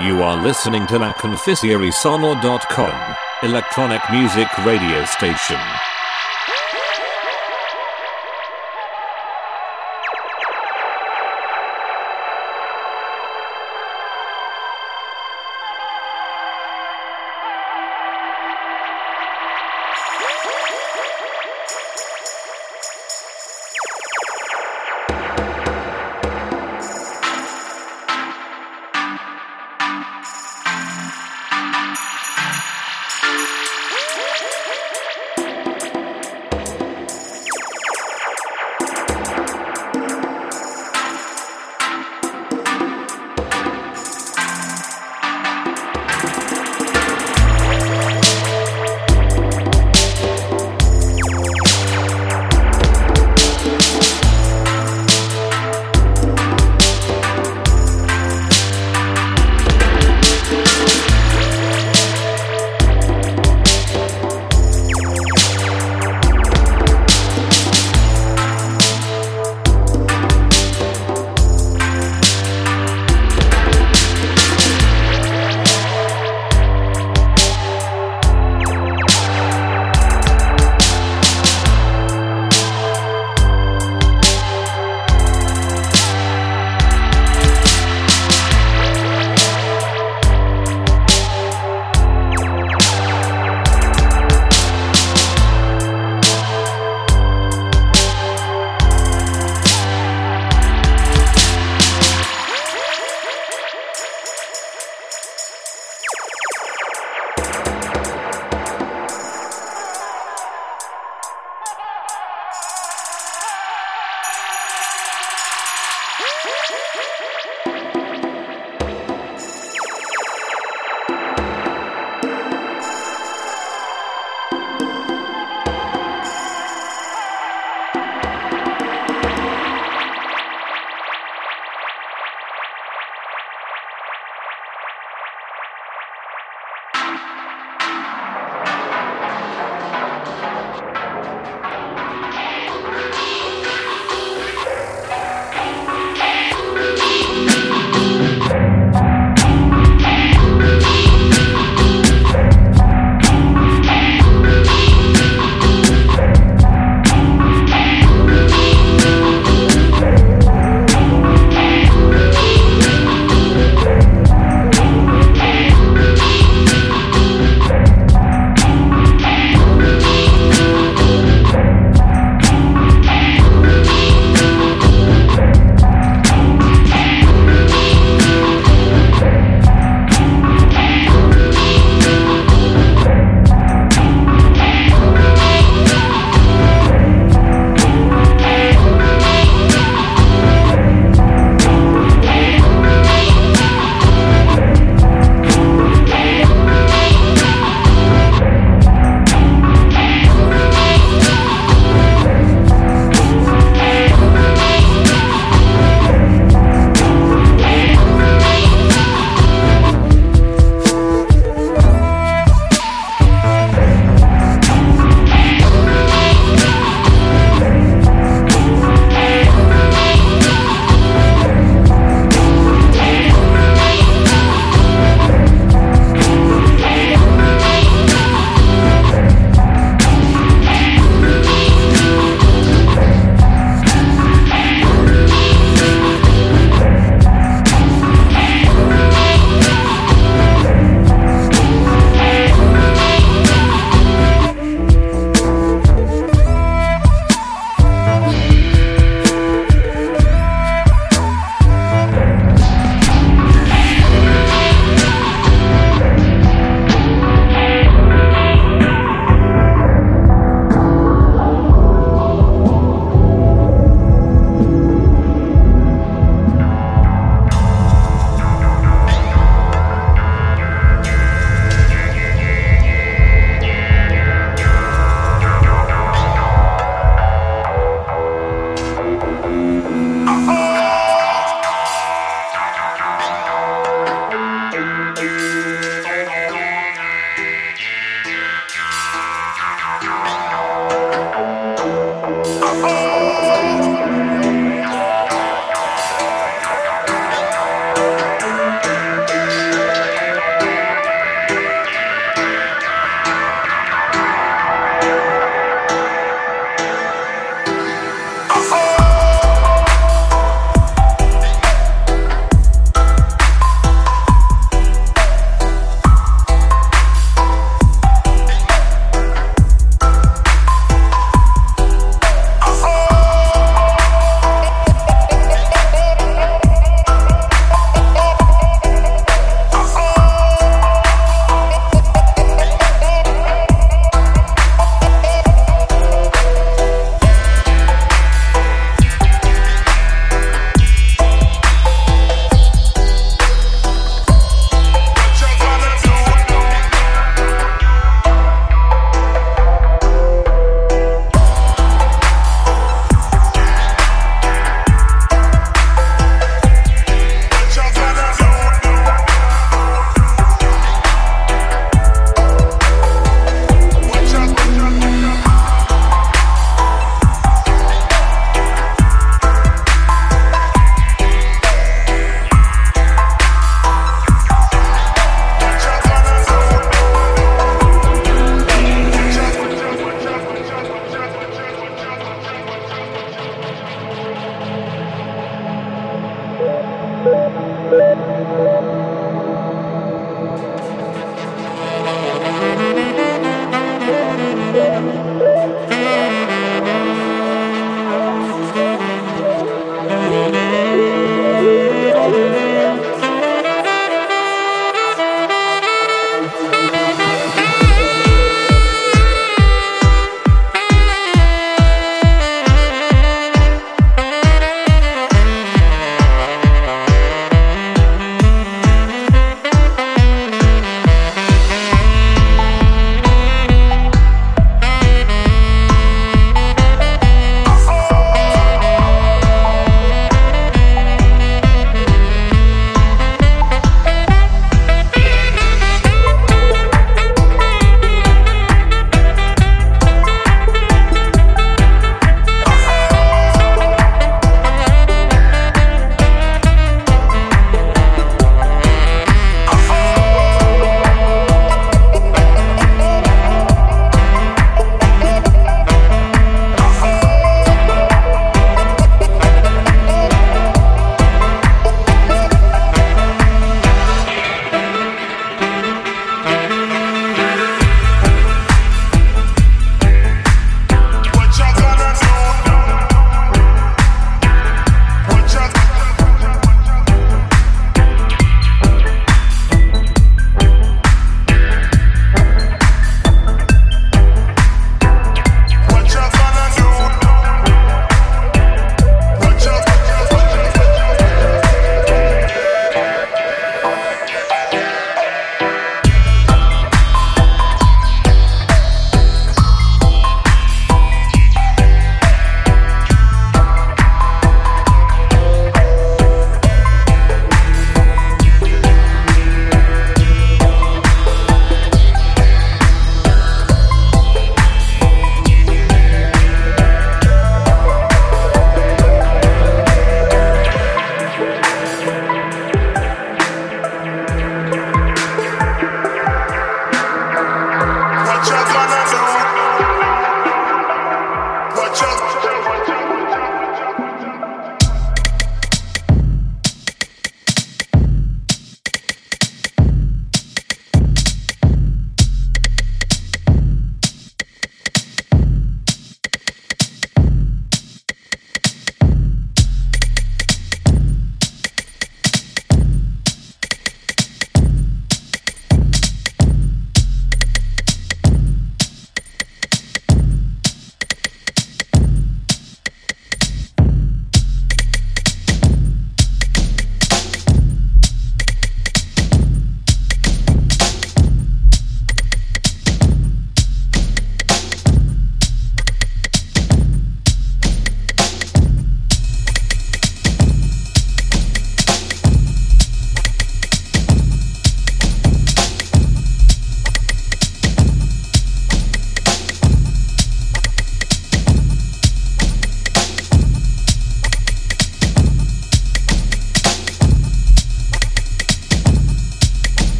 You are listening to La electronic music radio station.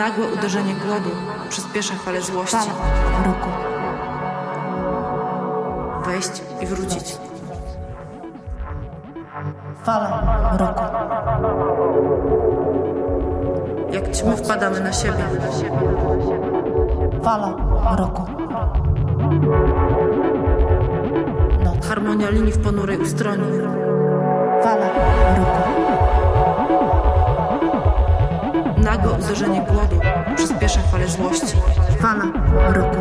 Nagłe uderzenie głodu przyspiesza falę złości. Roku. Wejść i wrócić. Fala roku. Jak ćmy wpadamy na siebie. Fala roku. Harmonia linii w ponurej ustronie. Fala roku uderzenie głodu przyspiesza falę złości. Fala roku.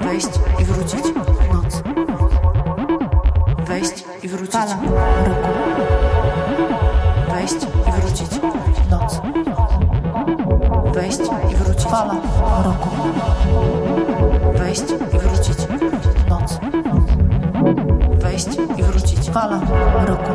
Wejść i wrócić. Noc. Wejść i wrócić. Fala roku. Wejść i wrócić. Noc. Wejść i wrócić. Fala roku. Wejść i wrócić. Noc. Wejść i wrócić. Fala roku.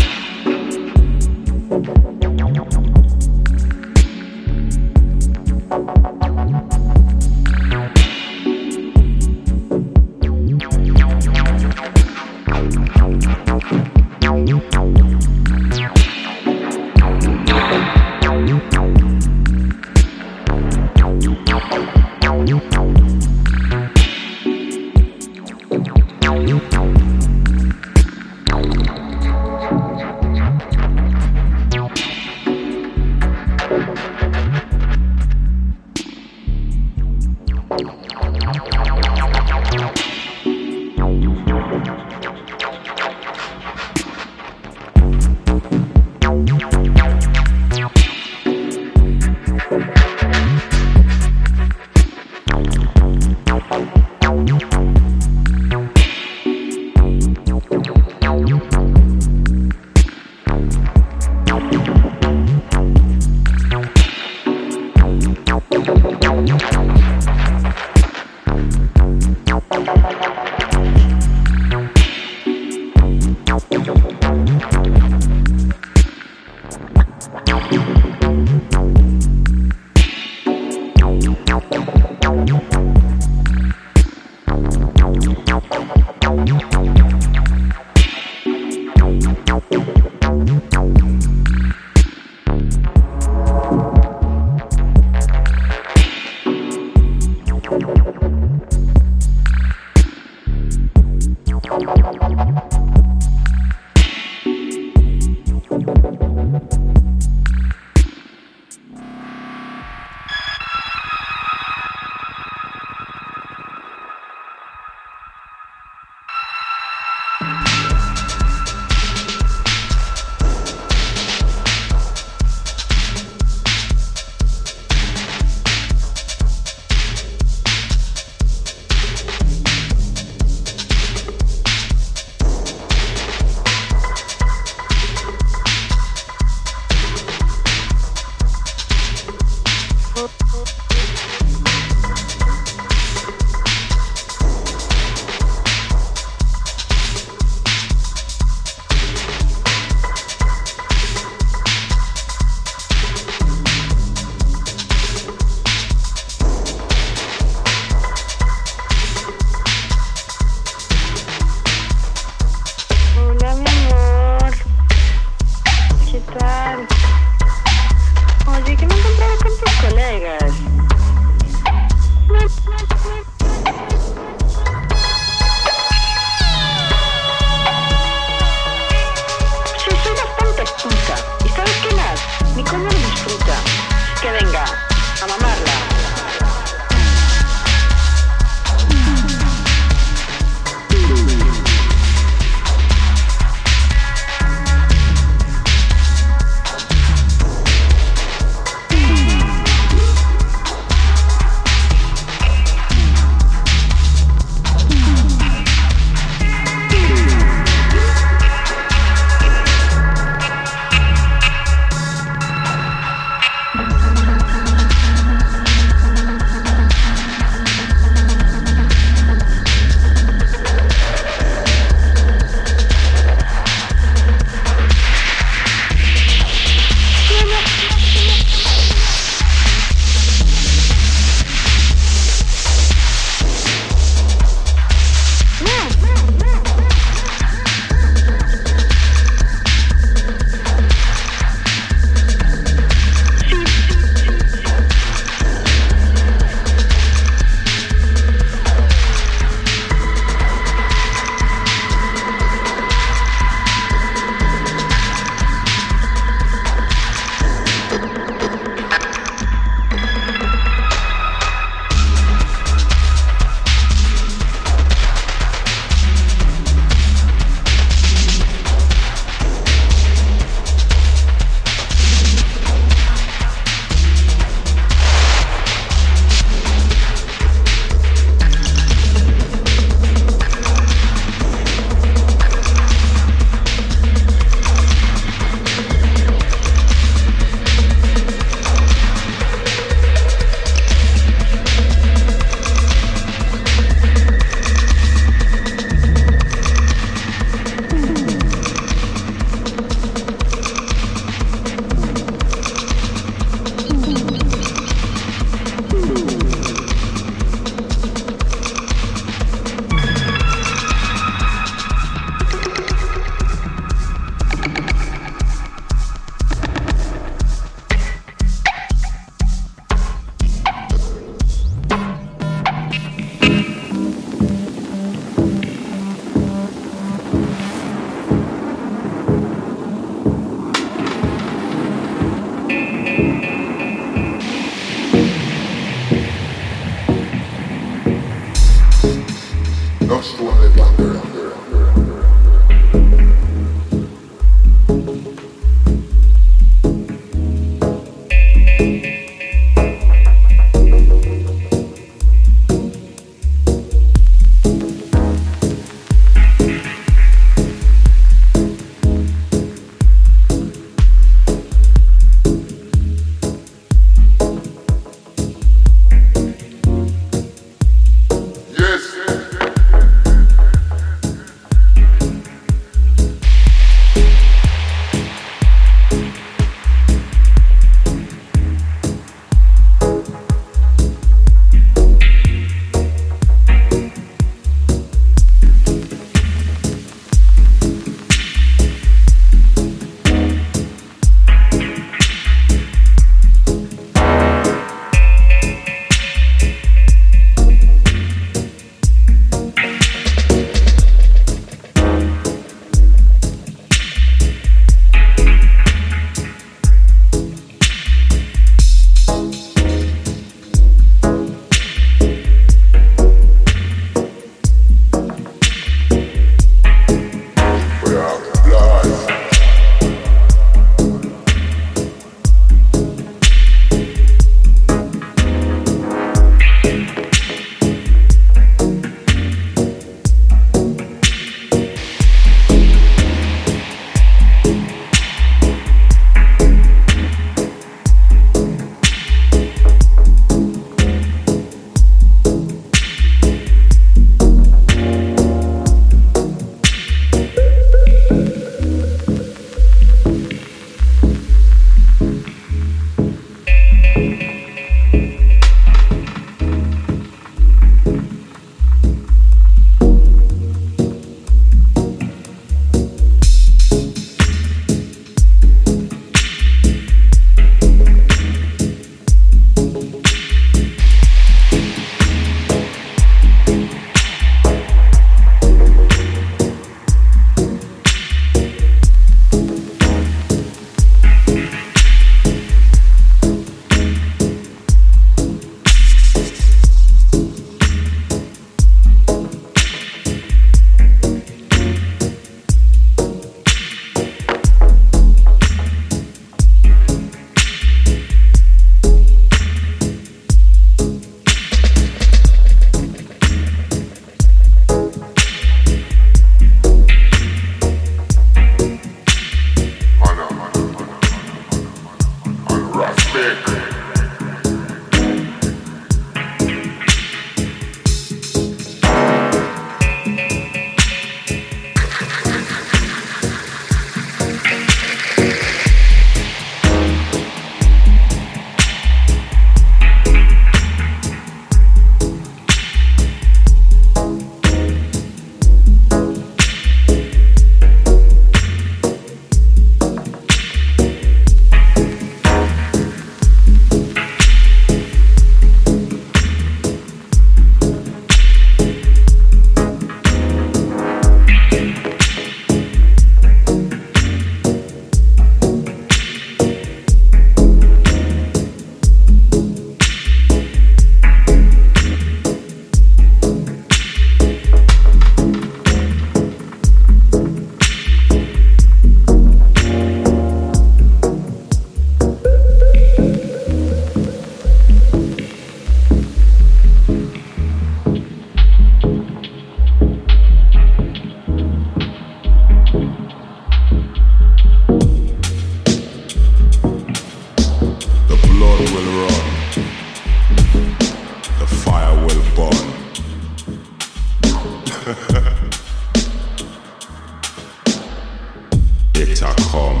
A come.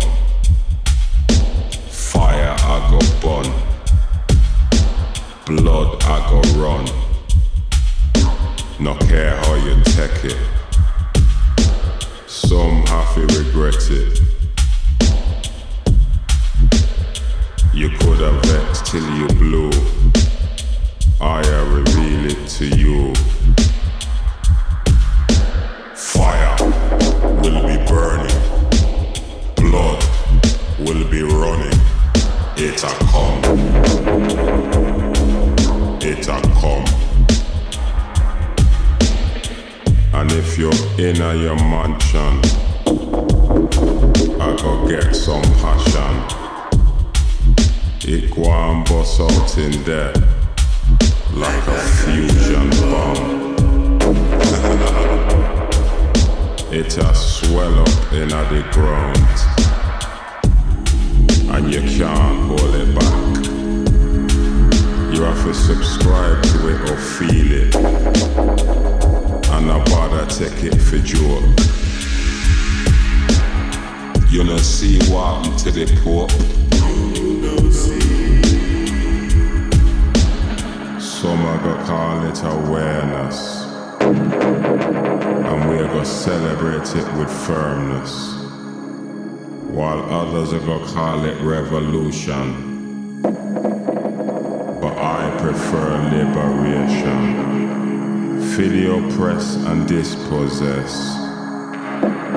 Fire I go burn, blood I go run. No care how you take it. Some have to regret it. You could have vexed till you blew. I reveal it to you. And if you're in a your mansion, I go get some passion. It go and bust out in there like a fusion bomb. it a swell up in the ground, and you can't hold it back. You have to subscribe to it or feel it, and I bother take it for joke. You know see what happened to the Pope. Some are gonna call it awareness. And we're gonna celebrate it with firmness. While others are gonna call it revolution. Prefer liberation. Feel the oppressed and dispossessed.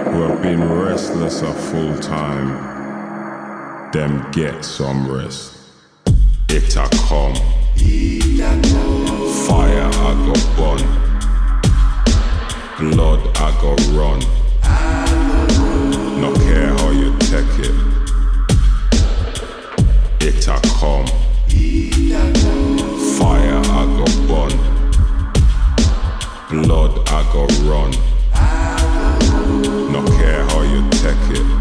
Who have been restless a full time. Them get some rest. It a come. Fire I go burn, blood I go run. No care how you take it, it a come. Fire I go burn, blood I go run. No care how you take it.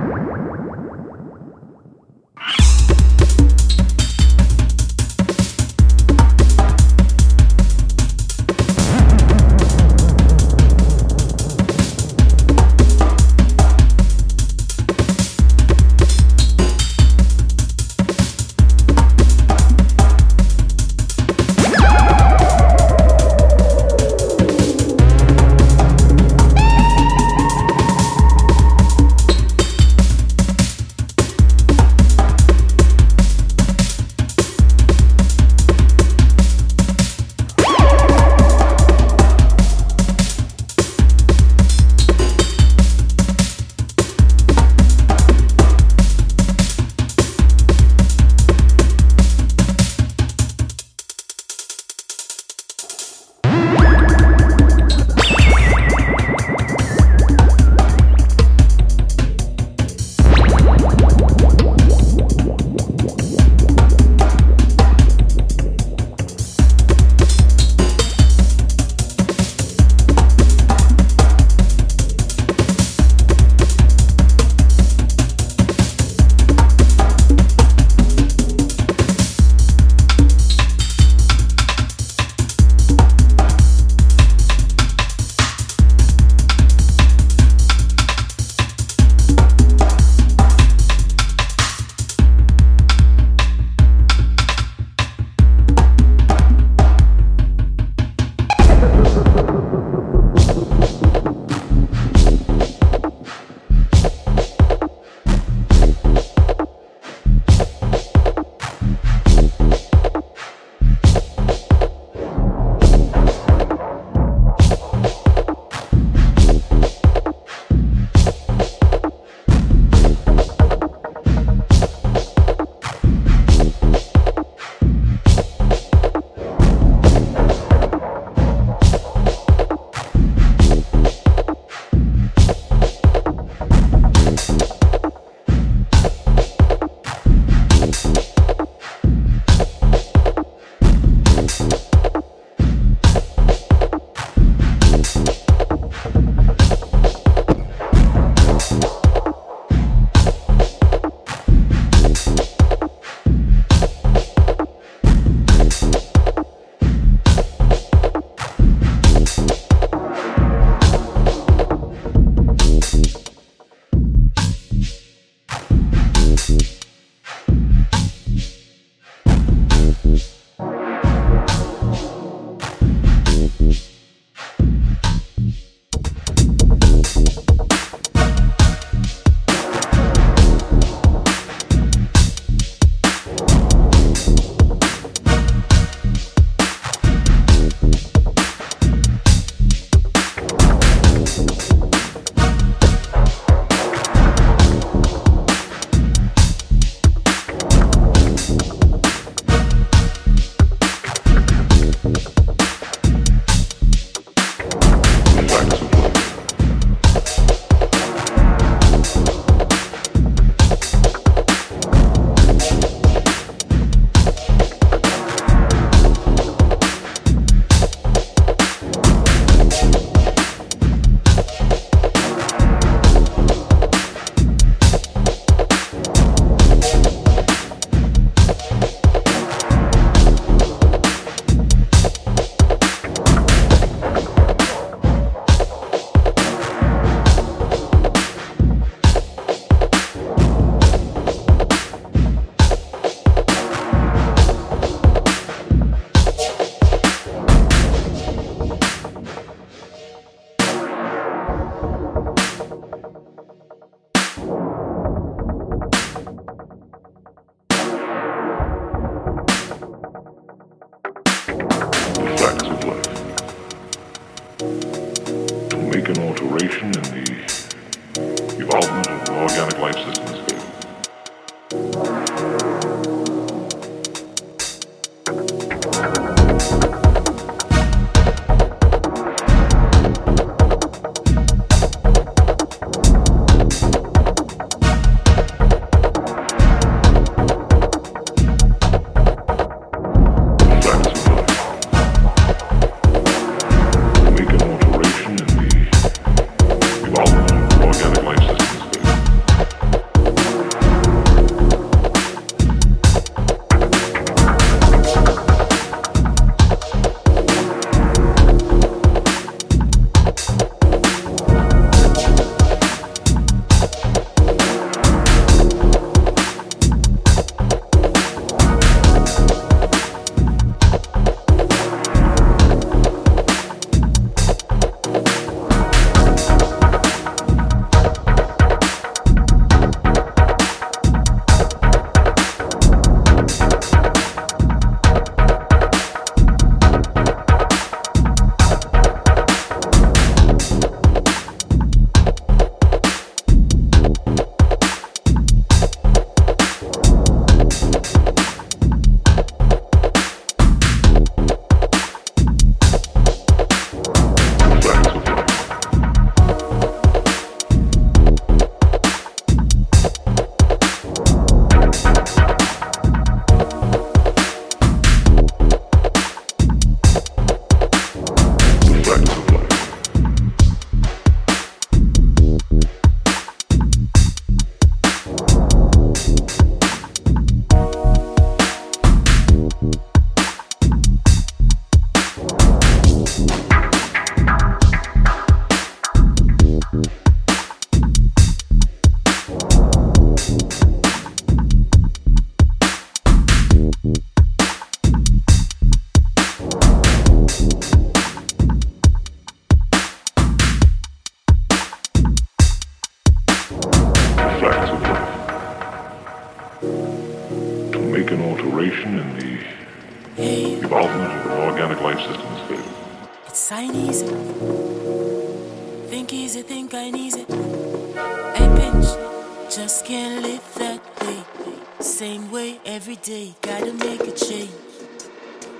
day, gotta make a change.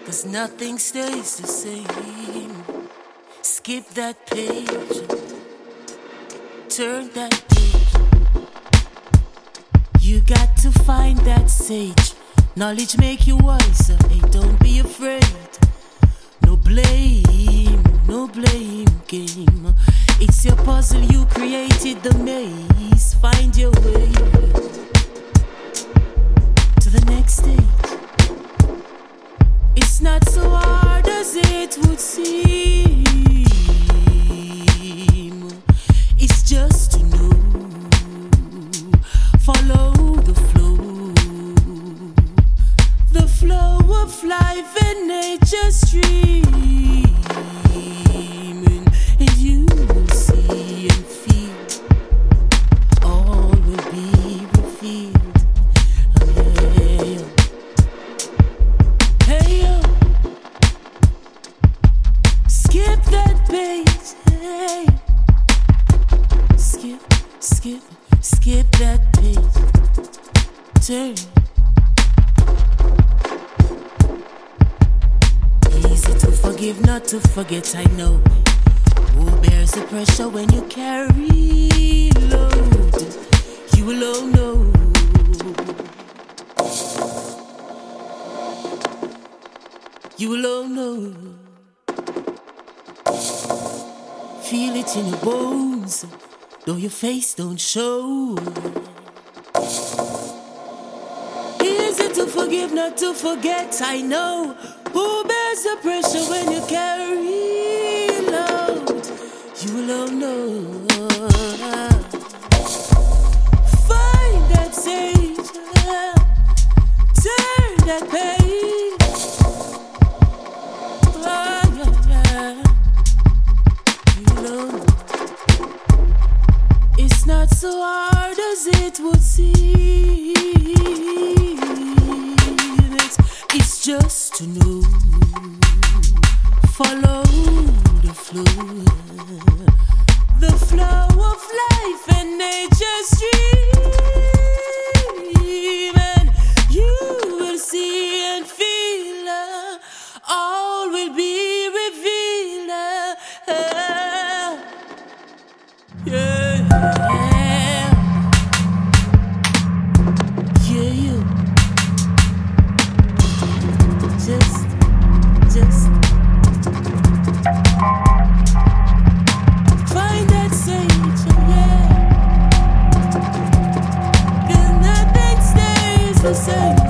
Cause nothing stays the same. Skip that page, turn that page. You got to find that sage. Knowledge make you wiser. Hey, don't be afraid. No blame, no blame game. It's your puzzle, you created the maze. Find your way it face don't show. Easy to forgive, not to forget. I know who bears the pressure when you carry load. You alone know. Find that sage, turn that page. Not so hard as it would seem. It's, it's just to know, follow the flow, the flow of life and nature stream, and you will see and feel. uh, all will be the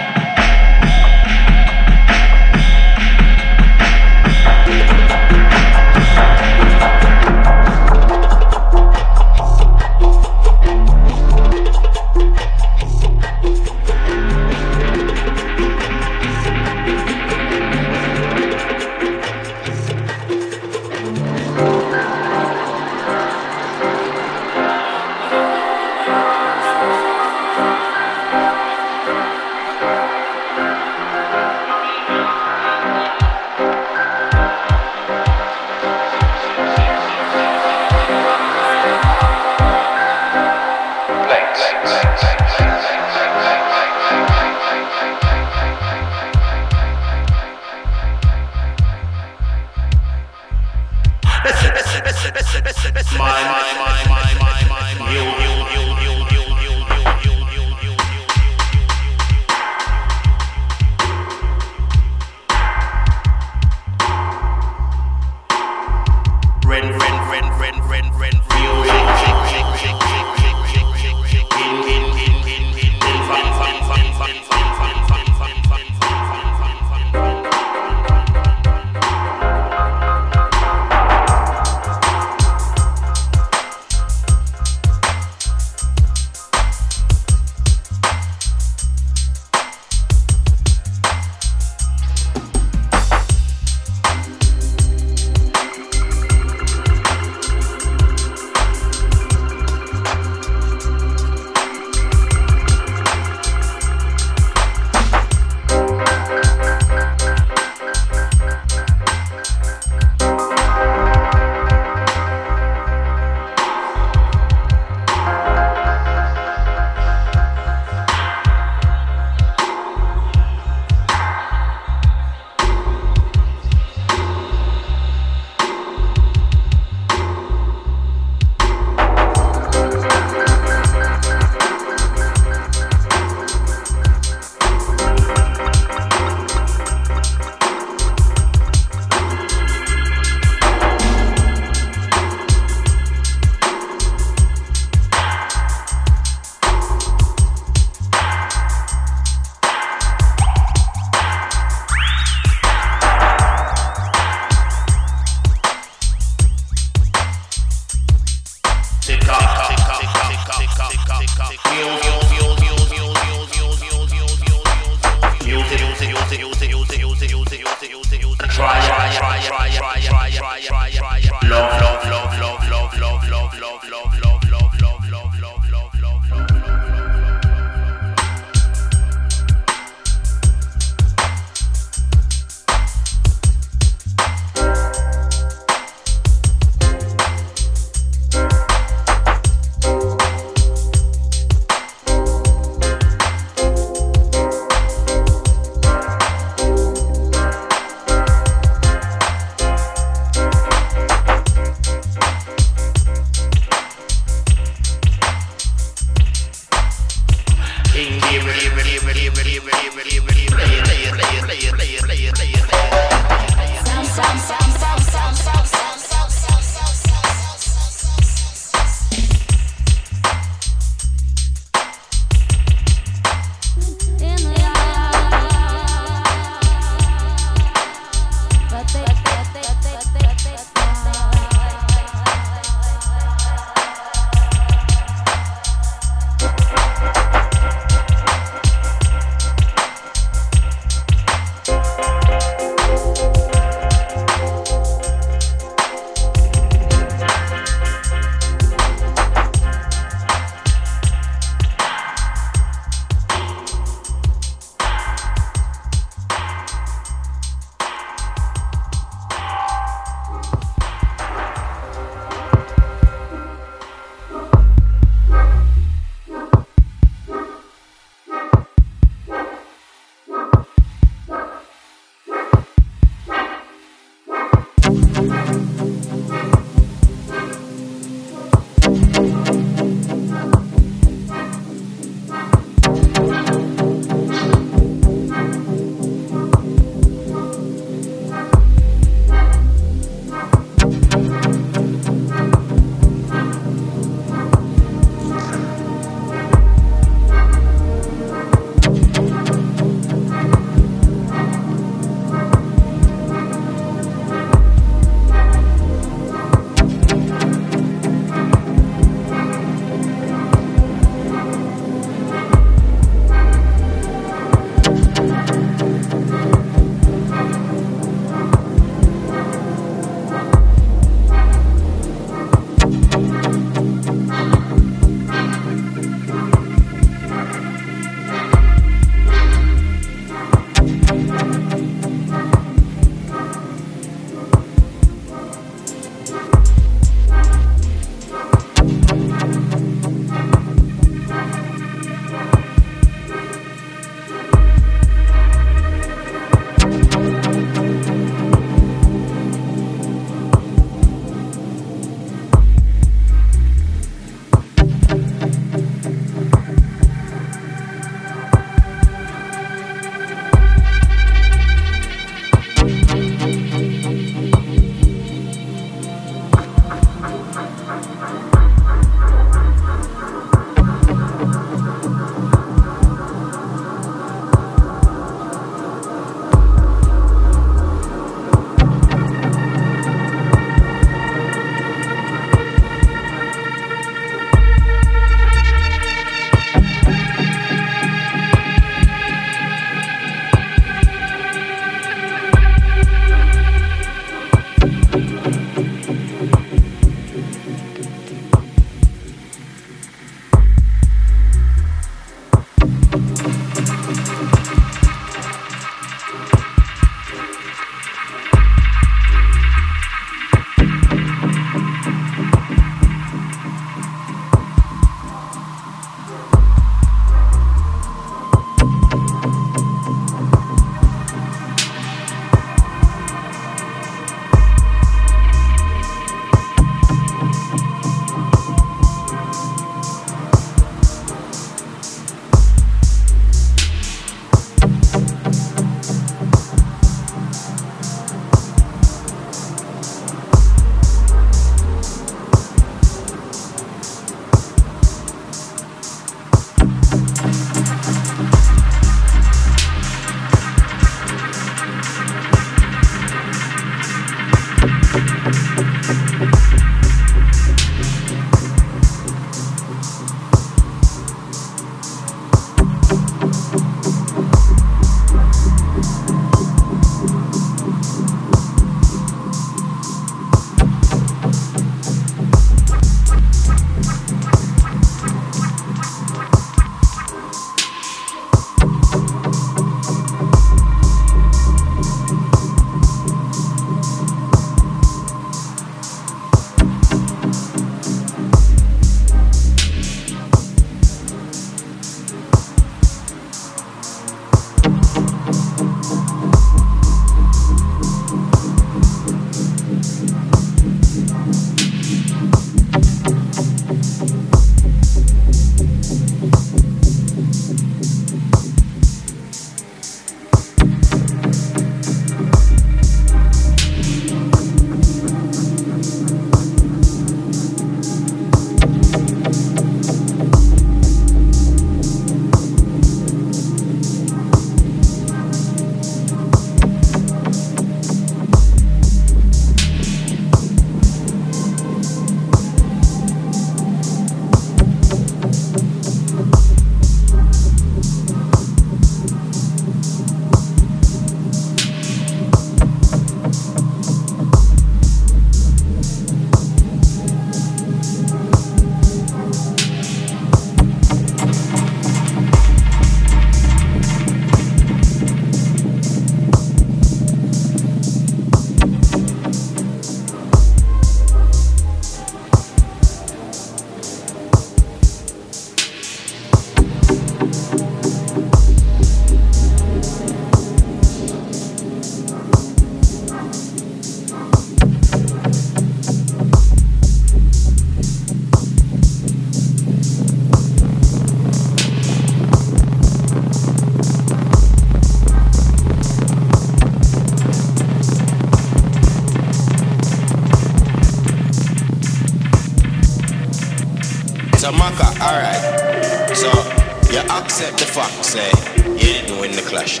accept the fact, say, you didn't win the clash.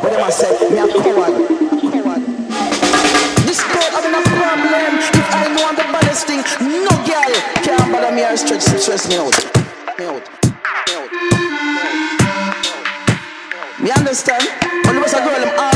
What am I saying? Me a coward. This girl having a problem. If I know I'm the baddest thing, no girl can bother me I stretch, stress me out. Me out. Me out. Me understand? All I was a girl, I'm